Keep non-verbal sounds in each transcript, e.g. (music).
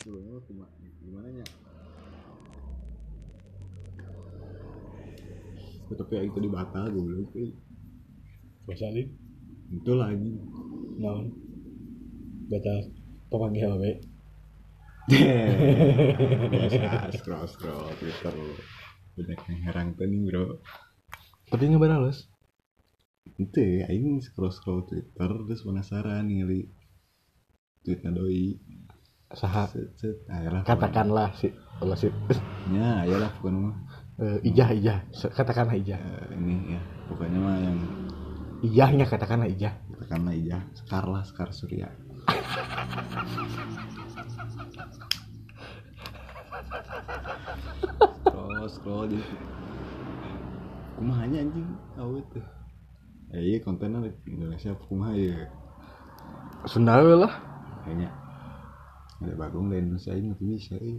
Dulunya cuma gimana nya? Oh, tapi itu di batal goblok euy. biasa nih Itu lagi. naon baca pemanggil we Biasa (laughs) scroll scroll Twitter. Banyak yang herang tuh nih bro. tapi nggak balas Itu ya, aing scroll scroll Twitter terus penasaran ngeli tweetnya doi. Saha set, ayolah. katakanlah si Allah si Ya, ayolah bukan mah. eh, ijah ijah. Katakanlah ijah. Eh, ini ya, pokoknya mah yang ijahnya katakanlah ijah. Katakanlah iya Sekar lah Sekar Surya. Scroll scroll di kumahanya anjing? Awet tuh. Eh iya kontennya di Indonesia kumaha ya Sunda lah. Kayaknya ada bagong Indonesia ini tapi bisa eh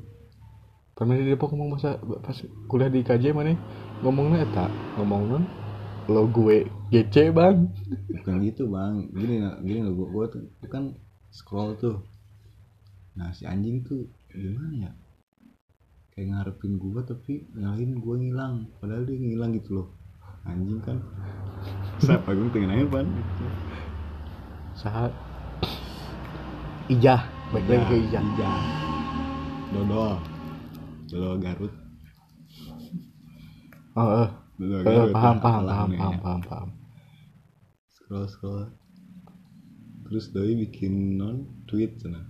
pernah di Depok ngomong bahasa pas kuliah di KJ mana ngomongnya eta ngomongnya lo gue GC bang. Bukan gitu bang. Gini gini loh gua, gua tuh kan scroll tuh. Nah si anjing tuh gimana ya? Kayak ngarepin gua tapi nyalain gua ngilang. Padahal dia ngilang gitu loh. Anjing kan. Siapa gue pengen nanya pan saha ijah baik lagi ke ijah ijah dodol dodol Garut. Oh eh. Dodol Garut. paham paham paham paham paham paham. Scroll scroll. Terus doi bikin non tweet sana.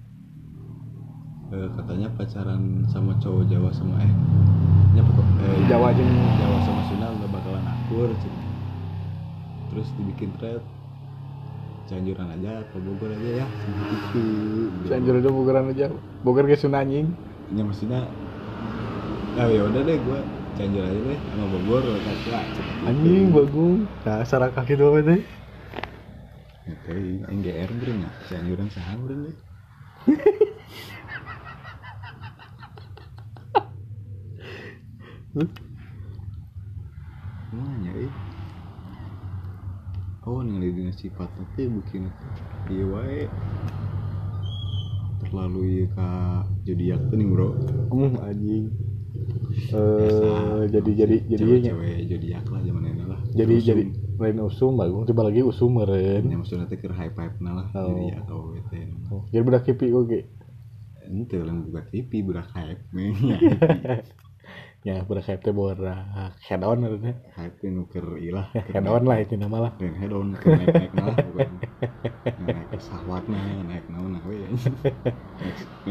Eh, katanya pacaran sama cowok Jawa sama eh nya pokok eh, Jawa jeung Jawa sama Sunda nggak bakalan akur cenah. terus dibikin thread Cianjuran aja ke Bogor aja ya gitu. Cianjur udah bogoran aja. Bogor ke Sunanying ya maksudnya ah ya udah deh gua Cianjur aja deh sama Bogor kakak anjing bagung nah sarakah gitu apa teh ya teh aing GR beureun nya Cianjuran saha beureun deh. (laughs) Mana eh? Ningali dina sifat teh bikin ieu wae. Terlalu ieu ka zodiak teh nih, Bro. hmm anjing eh jadi jadi jadi cewek zodiak lah zaman ini lah. jadi Usum. jadi lain usum bagung tiba lagi usum meren Ya maksudnya teh keur hype-hype na lah Oh. zodiak atau teh. Oh, jadi budak kipi oke Ente lain buka TV budak hype. (laughs) ya budak hype teh borak head on artinya hype nu keur ilah. head on lah itu nama lah. Dan head on keur naik-naik na lah bukan. Naik ke sahwat na, naik naon nah we.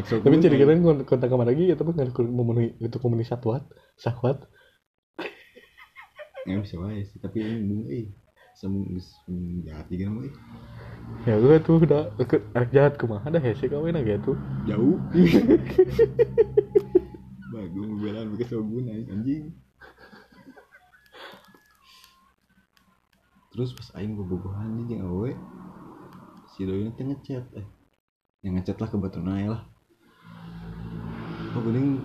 Tapi jadi kita kontak ke mana lagi ya tapi nggak memenuhi itu komunis satuat sahwat ya bisa wae sih tapi ini bunga eh jahat juga mah ya gue tuh udah jahat ke mana dah hese kawin aja tuh jauh (laughs) belaan bekas sogun anjing. Terus pas aing bobogohan anjing awe. Si doi nanti ngechat eh. Yang ngechat lah kebetulan aja lah. Oh geuning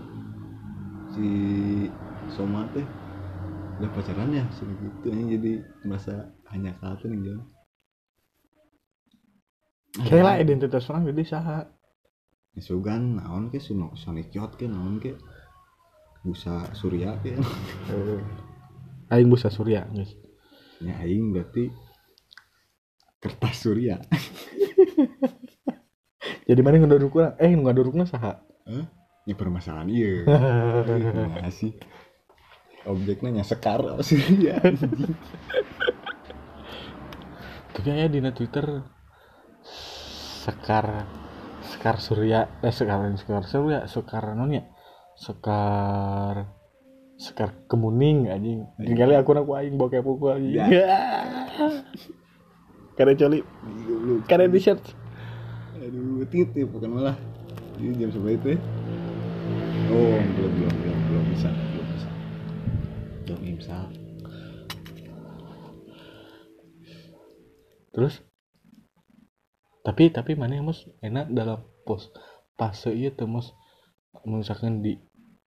si Soma teh udah pacaran ya sih gitu anjing jadi merasa hanya kata nih jalan kayak lah identitas orang jadi saha. Ya, Sugan naon ke sunok Sonic Yacht ke naon ke busa surya. Eh, aing busa surya guys. Ya aing berarti kertas surya. (laughs) Jadi mana ngedoruk orang eh ngedoruknya saha? Hah? ya permasalahan iya (laughs) nah sih? Objeknya nya sekar apa surya tapi kayaknya di twitter sekar sekar surya eh sekar sekar surya sekar non ya sekar sekar kemuning anjing. Tinggal aku aku aing bokep aku anjing. Karena (laughs) coli. Karena di shirt aduh titip bukan malah. Ini jam seberapa itu ya? oh belum belum belum belum bisa belum bisa. Belum imsak terus? Tapi tapi mana yang mus enak dalam pos. Fase iya tuh mus misalkan di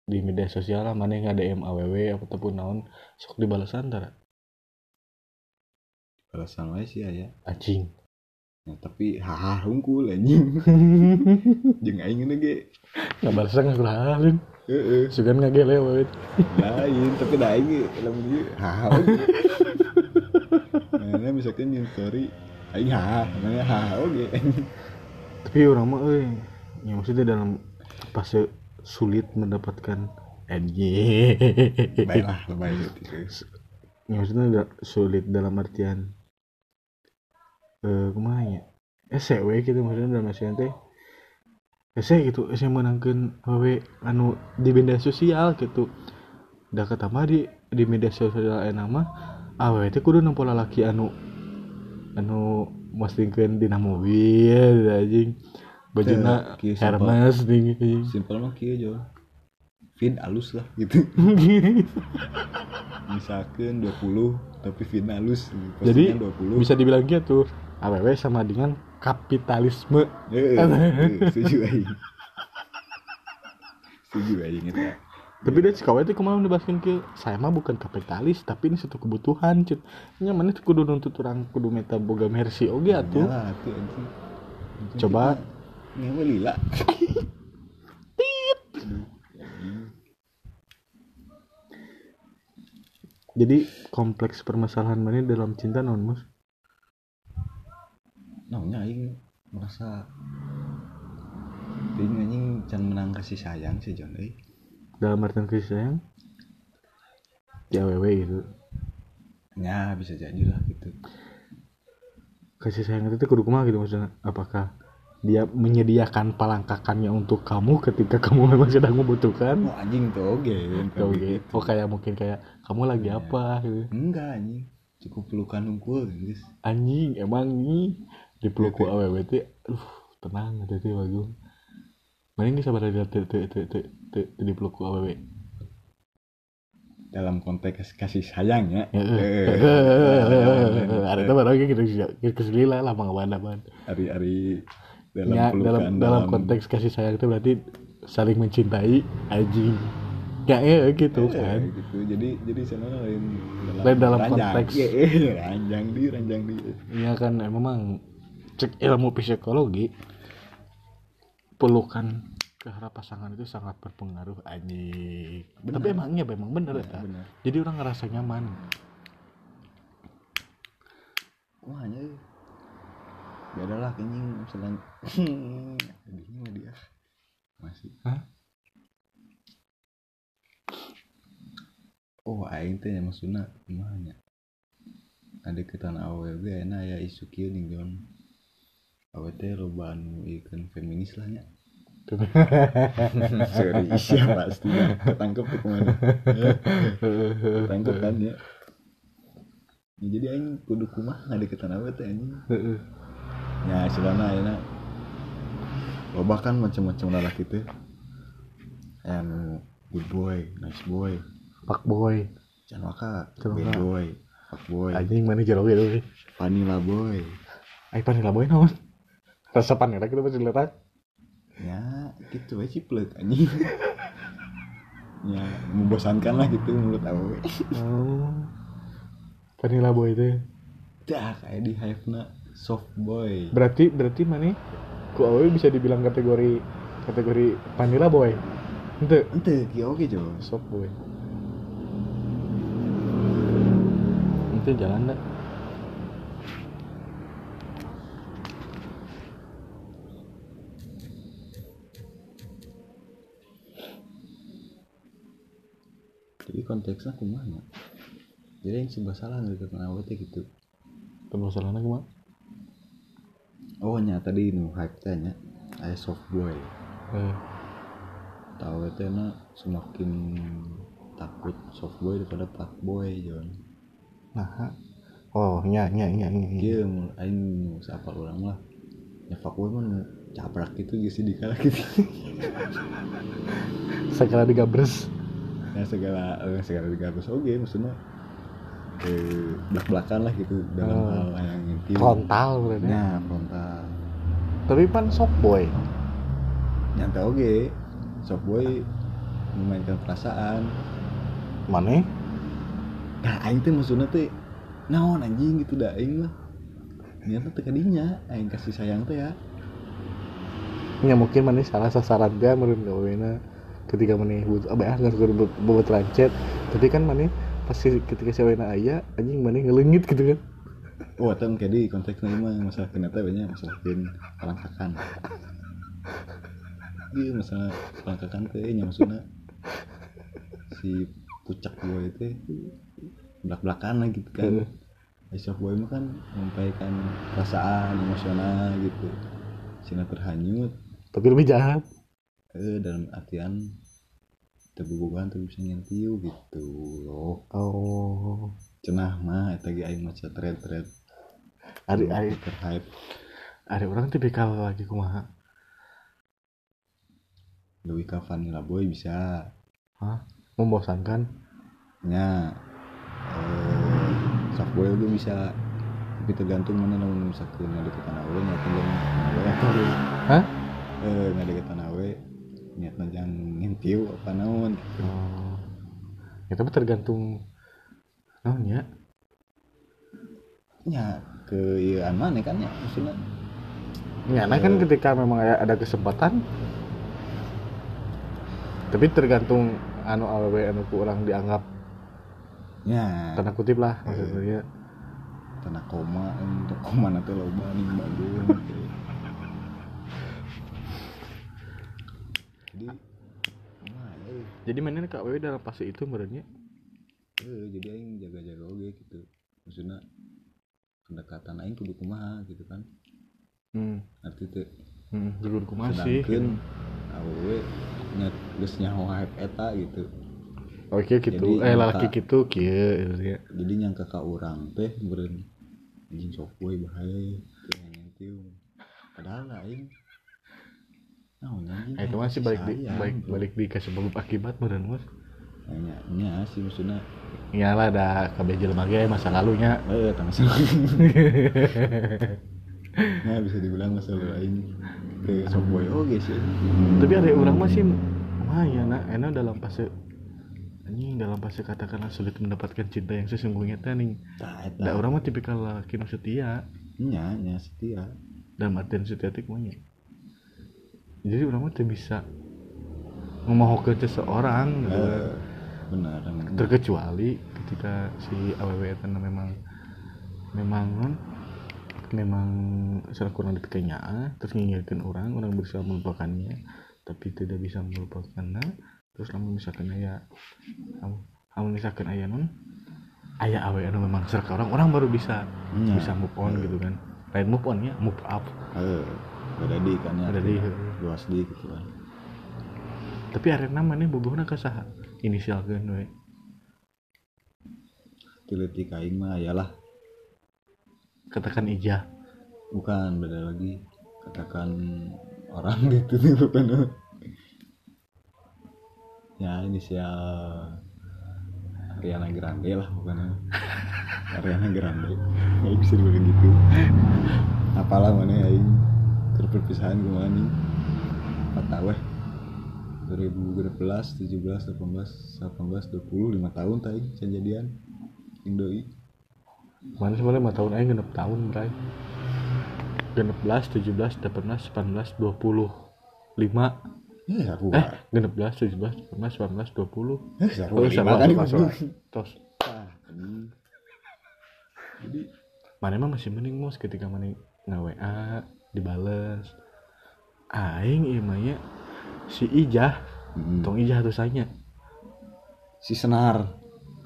di media sosial lah mana yang ada aww ataupun naon sok dibalas antara alasan wae sih ya anjing. Ya, tapi haha hungkul anjing. (laughs) Jeung aing geuna ge. Nggak balas nggak kurang heeh. Sugan nggak gele banget lain tapi da aing lamun ieu haha (laughs) mana misalkan yang story? Aing haha mana haha oge. Tapi orang mah eh ya maksudnya dalam fase sulit mendapatkan NG baiklah gitu ya maksudnya da- sulit dalam artian eh kumaha ya SW gitu maksudnya dalam artian teh Ese gitu, ese menangkan awe anu di media sosial gitu. Da ketama di di media sosial enak mah awe teh kudu nempo lalaki anu anu postingkeun dina mobil anjing. Bajuna simpel. Hermes anjing. simpel mah kieu jo feed alus lah gitu. (laughs) Misalkan 20 tapi feed alus. Jadi postingan 20 bisa dibilang gitu. Awewe sama dengan kapitalisme. Heeh, (laughs) heeh, setuju aing setuju aing eta tapi dia si kawin itu ke mana nebaskan ke saya mah bukan kapitalis tapi ini satu kebutuhan cut. Nya mana tuh kudu nuntut orang kudu meta boga mercy oge atuh. Coba. Ngewe lila. (laughs) Jadi kompleks permasalahan mana dalam cinta non mus Naonnya aing merasa Aing anjing. Can menang kasih sayang sih John euy. dalam artian kasih sayang? Ya wewe gitu. Ya bisa jadi lah gitu. Kasih sayang itu tuh kudu kumaha gitu maksudnya? Apakah dia menyediakan palangkakannya untuk kamu ketika (laughs) kamu memang sedang membutuhkan Oh anjing tuh Oke, (laughs) oke. Oh kayak mungkin kayak kamu lagi apa gitu. Enggak anjing Cukup pelukan unggul guys Anjing emang nih dipeluk ku Gitu. awewe teh uh tenang ada teh bagus. Mending bisa pada lihat teh teh teh teh dipeluk ku awewe. Dalam konteks kasih sayang ya Ada tuh baru gitu keselila lah mah mana man. Hari-hari dalam Ya, pelukan dalam dalam konteks kasih sayang itu berarti saling mencintai anjing. Ya ya gitu Eh, kan. gitu jadi jadi sana lain Lain dalam ranjang. konteks. Iya, eh, ranjang di ranjang di Iya kan memang cek ilmu psikologi pelukan ke arah pasangan itu sangat berpengaruh anjing. Tapi emangnya memang bener Benar, ya. benar. Jadi orang ngerasa nyaman. wah hanya beda lah kayaknya misalnya. Sedihnya mah dia. Masih. Hah? oh aing teh maksudnya gimana ada ketan awe ge enak ya isu kieu nih John awe teh loba anu ikan feminis lah nya. (laughs) Sorry iya pasti ketangkep tuh ke mana ketangkep kan ya Ya, jadi aing kudu kumaha ngadeketan awe teh anjing ya silana ayeuna loba kan macam-macam lalaki teh anu good boy nice boy Pak boy. can waka bad boy fuck boy Anjing mana jero gitu sih. vanilla boy Ai panila boy naon? Rasa panila kita masih letak. ya gitu we ciplek anjing ya membosankan lah gitu menurut awe Oh. Panila boy itu. dah kayak di hype na soft boy Berarti berarti mana? Ku awe bisa dibilang kategori kategori panila boy. Ente ente kieu oke jo soft boy. Ente jalan dah. jadi konteksnya kumana jadi yang sebelah salah awe teh gitu Permasalahannya kumaha? Oh nya tadi nu hype teh nya. Aya soft boy Eh, tahu teh na semakin takut soft boy daripada pak boy John nah. Oh, nya nya nya nya. Kieu mun aing nu sapal urang lah. Ya fuck boy mah nu cabrak gitu geus dikala gitu Segala digabres. ya segala eh, segala digabus oke maksudnya eh belak belakan lah gitu dalam Oh. hal yang intim Frontal berarti. nah frontal Tapi pan soft boy. nyata oke soft boy memainkan perasaan Mana? nah aing teh maksudnya teh naon anjing gitu dah aing mah nyata teu kadinya aing kasih sayang teh ya ya mungkin mana salah sasaran dia meureun gawena ketika mana butuh abah ah nggak suka bobot rancet tapi kan mana pasti ketika si awena aya anjing mana ngelengit gitu kan? Oh atau kayak di konteksnya mah masalah teh banyak masalah pin pelangkakan iya masalah pelangkakan teh nya maksudnya si pucak boy itu belak belakan lah gitu kan. Aisyah boy mah kan menyampaikan perasaan emosional gitu. Sina terhanyut tapi lebih jahat. Eh dalam artian terbubuhan tuh bisa nyentiu gitu loh. Oh. Cenah mah eta ge aing maca thread-thread ari ari. Terhype ari orang tipikal lagi kumaha? Dewi ka Vanilla Boy bisa. Membosankan? Nya eh Boy juga bisa. Tapi tergantung mana namun misalkan ngadeketan awe niatna jeung awe atau Hah? eh ngadeketan awe niatna jang ngintiu apa naon gitu. oh. Ya tapi tergantung oh ya? Nya ke ieu mana kan ya maksudnya? Ya, nah kan ketika memang ada, kesempatan tapi tergantung anu aww anu ku orang dianggap. Nya tanda kutip lah maksudnya. Tanah koma untuk koma nanti loba nih Bandung (laughs) jadi nah, eh, jadi mana kak aww dalam fase itu menurutnya eh, jadi aing jaga-jaga oge gitu. Maksudnya pendekatan aing kudu kumaha gitu kan. Hmm. arti teh hmm. dulu ku masih sedangkeun awewe nyet geus nyaho eta gitu. Oke gitu. Jadi, eh lalaki gitu kieu gitu ya. Jadi nyangka ka urang teh beureun anjing sok bahaya teu nyentiu padahal lah aing anjing Eh, itu aing masih balik di balik bro. balik di ke sebab akibat beneran mas. Nah, nya nya sih maksudnya. Iyalah ada kabeh jelema ge masa lalunya. Eh tanggal nah bisa dibilang masalah lain ke sok boy oge sih. Tapi ada orang masih mah ya nak enak dalam fase anjing dalam fase katakanlah sulit mendapatkan cinta yang sesungguhnya teh nih da eta orang mah tipikal laki nu setia nya nya setia. Dalam artian setia teh kumaha jadi orang teu bisa memohonkan seseorang gitu. Eh, benar emang. terkecuali ketika si aww itu memang memang memang salah kurang dikenya terus ngingetin orang orang berusaha melupakannya tapi tidak bisa melupakannya terus namun misalkan aya kamu kamu misalkan aya non ayah awe anu memang serak orang orang baru bisa Nya. bisa move on gitu kan lain move on ya move up eh ada di kan ya Ada di. luas di gitu kan. Tapi arena mana bobohna ka saha? Inisialkeun we tiletik aing mah ayalah katakan ijah. Bukan beda lagi. Katakan orang (laughs) gitu nih bukan ya inisial Ariana Grande lah bukan (laughs) Ariana Grande. Ya bisa dibilang gitu. Apalah mana ya aing keur perpisahan ke mana nih? Empat tahun 2016 17 18 18 20 5 tahun tadi kejadian Indoi. Mana sebenarnya lima tahun? Aja genep tahun bray. Genep belas tujuh belas delapan belas sembilan belas dua puluh lima. Ya aku eh genep belas tujuh belas delapan belas sembilan belas dua puluh. Eh saru oh kali. salah, salah. tos. Ah, jadi mana emang masih mending mos ketika mana nge WA dibales. Aing ieu mah nya si Ijah mm, tong Ijah tusanya si senar.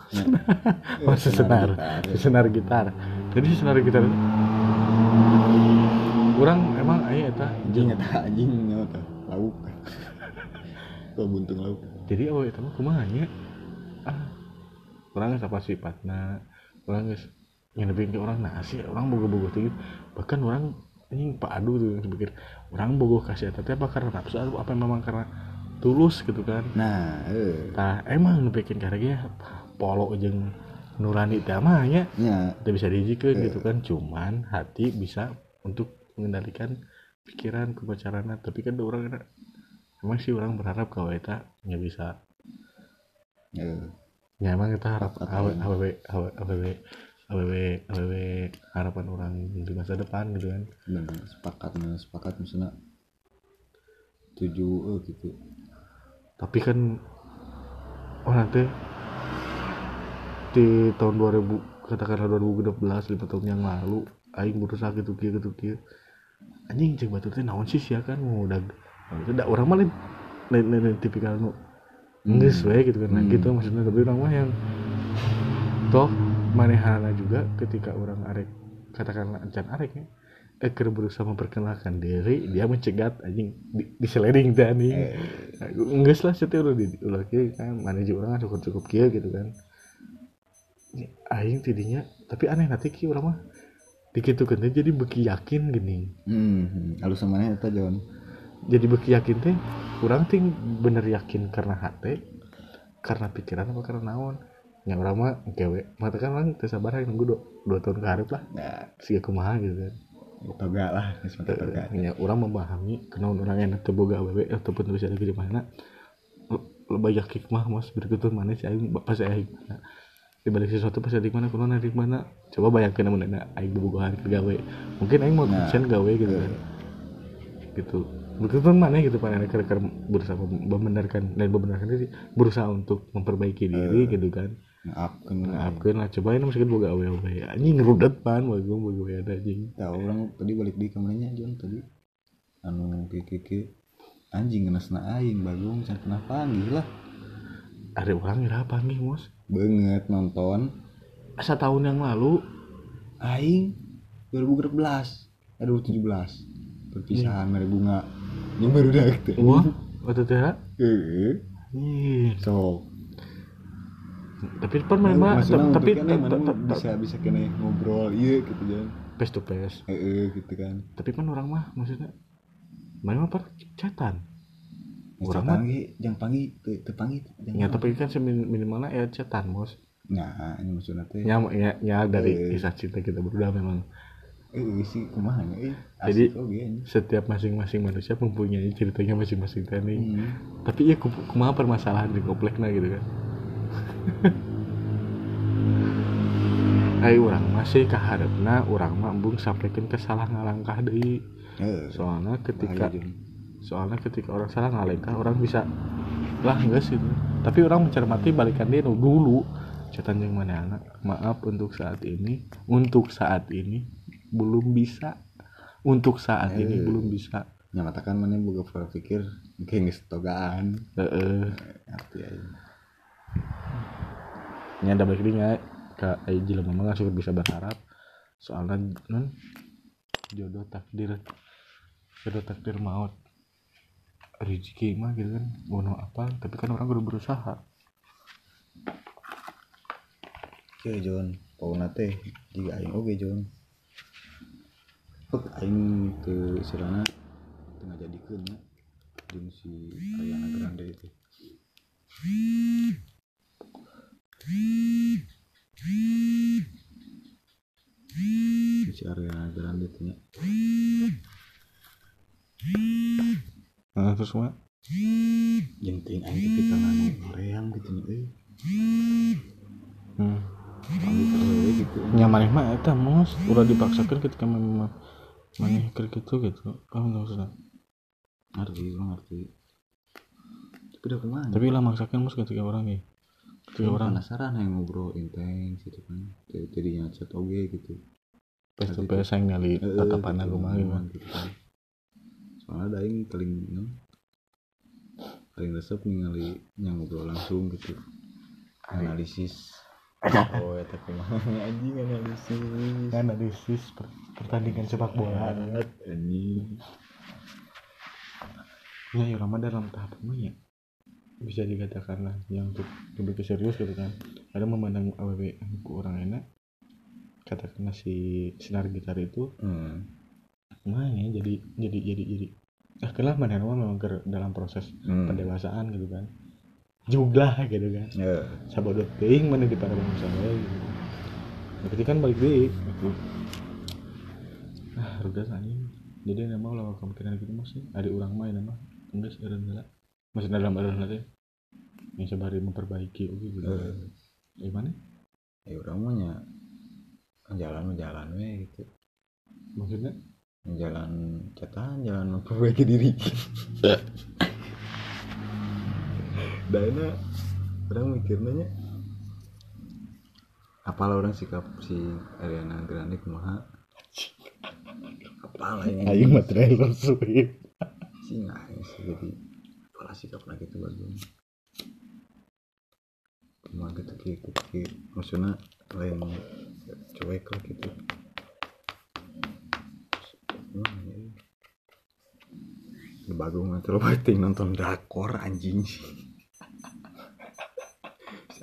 (laughs) Oh si senar si senar gitar. Jadi si senar gitar. Kurang emang aing eta? Anjing eta anjing nyawa lauk. (laughs) Kok buntung lauk? Jadi awal itu mah kumaha nya? Ah orang geus apa sifatna orang geus nyenebein ke orang sih orang bogo-bogo teh gitu. bahkan orang anjing pak adu tuh yang pikir orang bogo kasih teh apa karena nafsu atau apa memang karena tulus gitu kan? Nah eh. Tah emang bikin karya polo jeung nurani teh mah nya nya tidak bisa dijikan gitu kan cuman hati bisa untuk mengendalikan pikiran kepacaran tapi kan orang ada emang sih orang berharap kalau kita nggak bisa. Eh. Ya emang kita harap aww aww aww aww aww harapan orang di masa depan gitu kan. Bener sepakat nah, sepakat misalnya. Tujuh eh, gitu. Tapi kan orang teh di tahun 2000 katakanlah 2016 lima tahun yang lalu aing berusaha gitu gitu gitu gitu anjing cek batu teh naon sih ya kan mau udah tidak orang mah lain lain tipikal nu nggak we gitu kan. Nah, Hmm. gitu maksudnya tapi orang mah yang toh manehana juga ketika orang arek katakanlah encan arek ya keur berusaha memperkenalkan diri dia mencegat anjing di, di sliding teh anjing. Eh, enggak lah setiap udah di ulah kieu kan mana juga orang cukup cukup kieu gitu kan. Aing tidinya tapi aneh nanti ki urang mah dikitukeun teh jadi beki yakin gini. Hmm, halus sama eta John jadi beki yakin teh kurang ting bener yakin karena hati karena pikiran apa karena naon yang orang mah kewe mata kan orang teu sabar nunggu dua, dua tahun ke lah. Nah siga kumaha gitu kan. Toga lah mata toga. ya orang memahami kenapa orang enak teu boga awewe ataupun bisa di mana lo banyak hikmah mas berikutnya mana sih aing pas aing. Mana di balik sesuatu pas di mana kuno di mana coba bayangkan namun ada aing bobogohan ke gawe. Mungkin aing mau Nah. gawe gitu kan. Gitu. Begitu mana gitu pan anak berusaha mem- membenarkan dan membenarkan diri berusaha untuk memperbaiki diri gitu kan maaf kan maafkan lah cobain masukin boga awe awe anjing ngerudet pan bagus boga awe ada anjing. Ya orang tadi balik di kamarnya John tadi? Anu kiki anjing ngenesna aing bagong can pernah panggil lah. Ada orang ngira nih mus banget nonton. Asa tahun yang lalu. Aing 2017 eh 2017 perpisahan dari bunga. Yang baru dah gitu. Wah waktu teh eh ih sok tapi pan main mah tapi mana bisa bisa kene ngobrol iya gitu John face to face. Eh eh, gitu kan. Tapi kan orang mah maksudnya main mah par chatan. Orang mah- panggil, jangan panggil, ya tapi kan minimalnya ya chatan bos. Nah, ini maksudnya teh. ya, ya, ya dari Eh. kisah cinta kita berdua memang. Eh, eh, sih kumaha eh. Jadi- setiap masing-masing manusia mempunyai ceritanya masing-masing tadi Hmm. tapi ya kum- kumaha permasalahan di kompleknya gitu kan Ayo orang masih keharapna orang mah embung sampaikan ke salah ngalangkah deui Eh, soalnya ketika soalnya ketika orang salah ngalangkah orang bisa lah enggak sih tapi orang mencermati balikan dia dulu catatan yang mana anak maaf untuk saat ini untuk saat ini belum bisa untuk saat ini Eh. belum bisa Nyamatakan mana boga pola pikir kayak geus togaan. Heeh. Arti aing. Nya ada balik nya ke ai jelema mah suka bisa berharap soalnya non jodoh takdir jodoh takdir maut rezeki mah gitu kan bono apa tapi kan orang udah berusaha Oke, John. Pauna teh jika aing oge, John. Pek aing ke silana tengah jadikeun nya jeung si Ariana Grande itu. Si Ariana Grande itu nya. Terus mah Jeung ting aing teh pika anu reang gitu nya euy. hmm. Gitu. nyaman mah eta mos udah dipaksakan ketika memang maneh keur gitu gitu paham nggak maksudnya Ngerti, gua ngerti. Tapi udah ke mana? tapi lah maksakan mos ketika orang nih ketika orang orang penasaran yang ngobrol intens gitu kan Jadi- jadinya chat oge gitu face to face yang nyali Eh, tatapan gitu, aku mah gimana gitu kan soalnya ada yang non, paling resep ningali yang ngobrol langsung gitu. Analisis. (laughs) Oh ya tapi anjing analisis? Analisis per- pertandingan sepak bola. Banget anjing. Ya ya lama dalam tahap apa ya. Bisa dikatakan lah yang untuk lebih ke serius gitu kan. Ada memandang aww ke orang enak. Katakanlah si senar gitar itu hmm. nah ya jadi jadi jadi jadi ah kelah mana memang ke dalam proses Hmm. pendewasaan gitu kan. Juga gitu kan. Ya. Sabodot teuing mana di pada saya gitu berarti kan balik deui gitu. Ah udah anjing jadi nama lawan kemungkinan gitu masih ada orang main nama enggak sih ada masih dalam ada nanti yang sebari memperbaiki oke gitu. Eh. gimana ya orang mah nya jalan jalan we gitu. Maksudnya jalan catatan jalan memperbaiki (laughs) diri. Dana orang mikirnya apalah orang sikap si Ariana Grande kumaha? Apalah ini? Aing mah Taylor Swift sih sih jadi apalah sikapnya gitu bagus. Cuma gitu gitu maksudnya lain cuek lah gitu Ya? Mah terlalu bating nonton drakor anjing. Si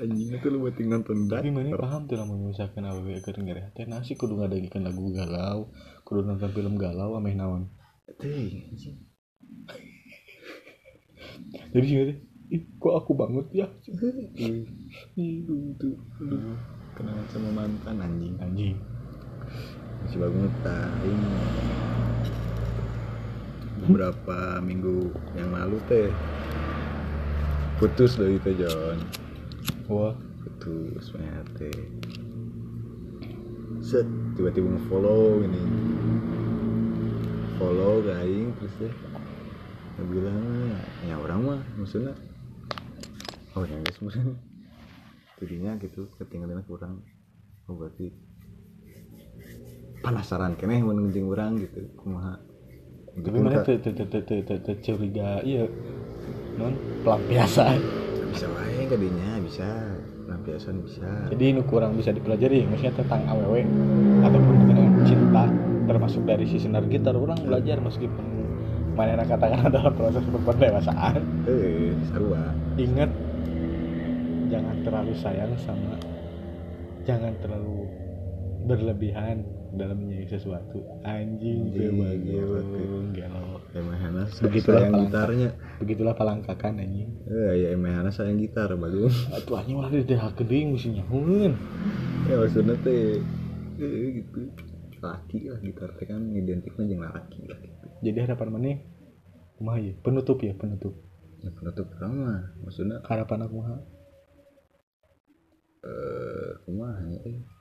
anjing itu lu bating nonton tapi mana drakor paham tuh lamun misalkan awewe keur ngerehat teh nasi kudu ngadagikan lagu galau kudu nonton film galau ameh naon. Anjing. Jadi sih teh, ih kok aku banget ya? Lu kenalan sama mantan anjing? Anjing. Masih bagus taing beberapa minggu yang lalu teh. Putus dari teh John wah. Putus banyak teh set. Tiba-tiba nge-follow ini. Follow ke aing terus deh dia bilang ya orang mah maksudnya. Oh ya guys maksudnya. Jadinya gitu ketinggalan kurang oh berarti. Penasaran keneh mau ngejeng orang gitu kumaha tapi Gitu. Mana kan, teu teu teu teu teu teu teu curiga iya. Non pelampiasan. (laughs) Bisa wae kadinya bisa. Lampiasan bisa. Jadi nu kurang bisa dipelajari maksudnya tentang aww ataupun tentang cinta termasuk dari si senar gitar orang belajar meskipun mana katakan (laughs) dalam proses pendewasaan eh sarua. Ingat jangan terlalu sayang sama jangan terlalu berlebihan dalam menyanyi sesuatu. Anjing Anjing, bagung gelo emehana Begitulah sayang gitarnya. begitulah palangkakan anjing. Eh ya emehana sayang gitar bagus atuh anjing malah di teh geuning mesti nyahoeun ya maksudnya teh eh gitu. Laki lah gitar teh kan identiknya jeung laki lah gitu. Jadi harapan mana? Kumaha ya penutup ya penutup. Ya penutup orang mah maksudnya harapan aku mah? Eh kumaha ya eh? Ya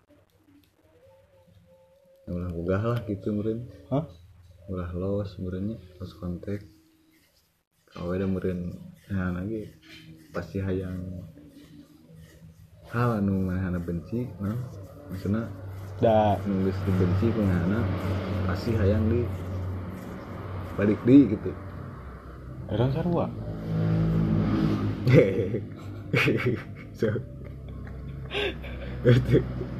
ulah gugah lah gitu meureun hah? Ulah los meureunnya los kontak. Awe da meureun nah lagi. Pasti hayang hal anu manehna benci nah maksudna da. nulis dibenci manehna pasti hayang di balik di gitu. Orang sarua? (laughs) So (laughs)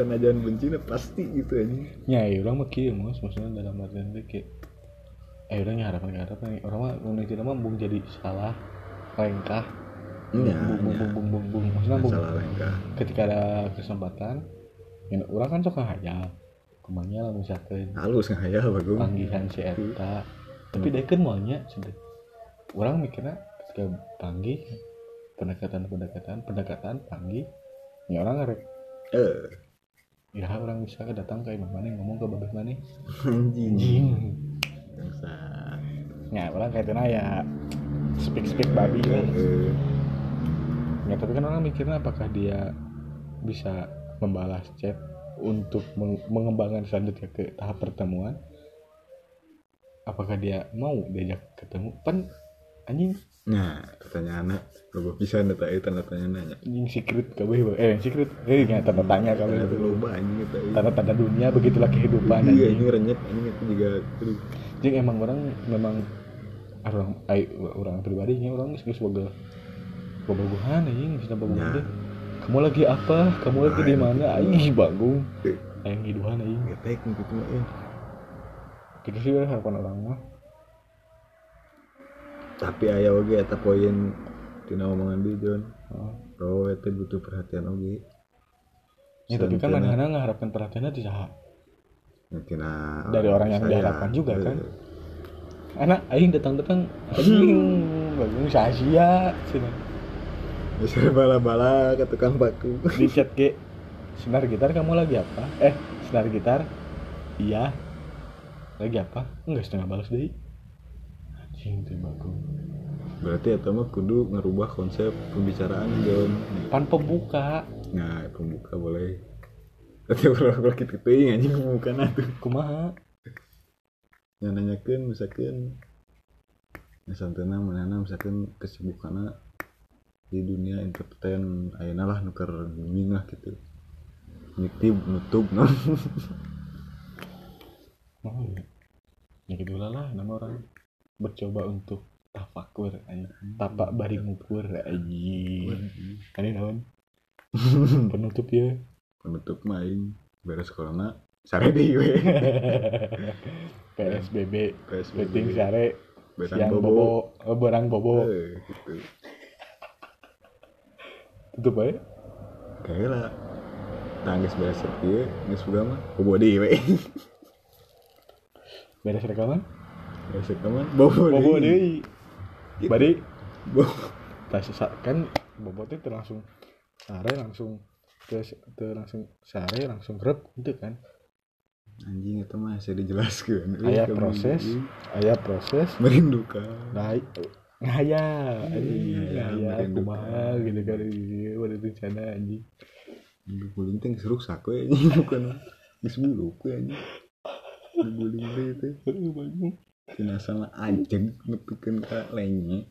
itu senajan benci pasti gitu aja nyai orang mah kieu mas. Maksudnya dalam artian teh kayak eh orang harapan harapan orang mah nu tidak mah bung jadi salah lengkah. Iya, bung bung iya. bung bung bung. Bung maksudnya bung masalah lengkah. ketika ada kesempatan ya orang kan suka hayal kemanya lah misalkan halus ngahayal bagus panggilan si Eta. Tapi dia kan maunya sudah orang mikirnya ketika panggil pendekatan pendekatan pendekatan panggil ya orang ngerek eh ya orang bisa datang ke imam mana ngomong ke babeh mana anjing. Anjing. Ya orang kaitannya ya speak speak babi eh ya tapi kan orang mikirnya apakah dia bisa membalas chat untuk meng- mengembangkan selanjutnya ke tahap pertemuan? Apakah dia mau diajak ketemu? Pan anjing. Nah pertanyaan loba bisa neta itu tanda tanya nanya anjing secret kabeh ba- eh secret. Eh nggak tanda tanya kabeh tanda loba anjing eta ieu. tanda tanda dunia begitulah kehidupan iya anjing. ini renyet anjing itu juga aduh. Jeung emang orang memang orang ai, orang pribadinya orang geus boga bobogohan anjing geus bobogohan Ya. teh. kamu lagi apa? Kamu lagi di mana? anjing bagung Eh. yang hidupan anjing. Getek gitu mah eh. gitu sih harapan orang mah tapi aya oge eta poin tina omongan John Oh. bahwa eta butuh perhatian oge Ya, tapi kan mana mengharapkan perhatiannya di saha. Ya, tina Dari orang yang saya, diharapkan juga, kan? eh, Anak aing datang-datang anjing (laughs) bagung sia-sia cenah. bisa bala-bala ke tukang baku (laughs) Di chat ge senar gitar kamu lagi apa? Eh, senar gitar. Iya. Lagi apa? Enggak setengah balas deui. Anjing teh bagung. Berarti eta mah kudu ngerubah konsep pembicaraan John Pan pembuka. nah pembuka boleh. Tapi (laughs) kalau kita teuing anjing bukan atuh kumaha? Yang nanyakeun misalkan misalnya mana misalkan kesibukannya di dunia entertain ayeuna lah nuker booming lah gitu nyikti nutup no. Oh ya gitu lah lah nama orang. Bercoba untuk tafakur tapak bari ngukur anjing. Kan ini naon? (laughs) Penutup ya. Penutup main beres corona sare deh we. (laughs) PSBB PSBB. penting sare. Siang bobo. bobo. Oh, berang bobo. Eh, gitu. Tutup aja. Kayak lah. Tangis beres sepi nggak suka mah. Bobo deh we. Beres rekaman? Beres rekaman. Bobo bobo deh Gitu. bari (laughs) kan bobo teh teu langsung sare langsung terus langsung sare langsung rep gitu kan. Anjing itu mah saya dijelaskan. Aya proses aya proses. Merindukan. Nah ngaya anjing Ngaya, ngaya kumaha gitu kan. Ieu ada rencana anjing. Guling teh geus rusak we anjing bukan. Geus buluk we anjing. Guling teh teh Aduh, banyak. tina sama anjing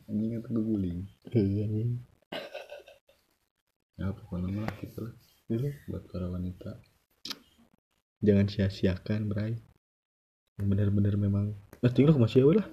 anjing eta guling Iya, anjing. ya pokoknya mah gitu lah Iya. buat para wanita jangan sia-siakan Bray yang benar-benar memang nah tinggal masih lah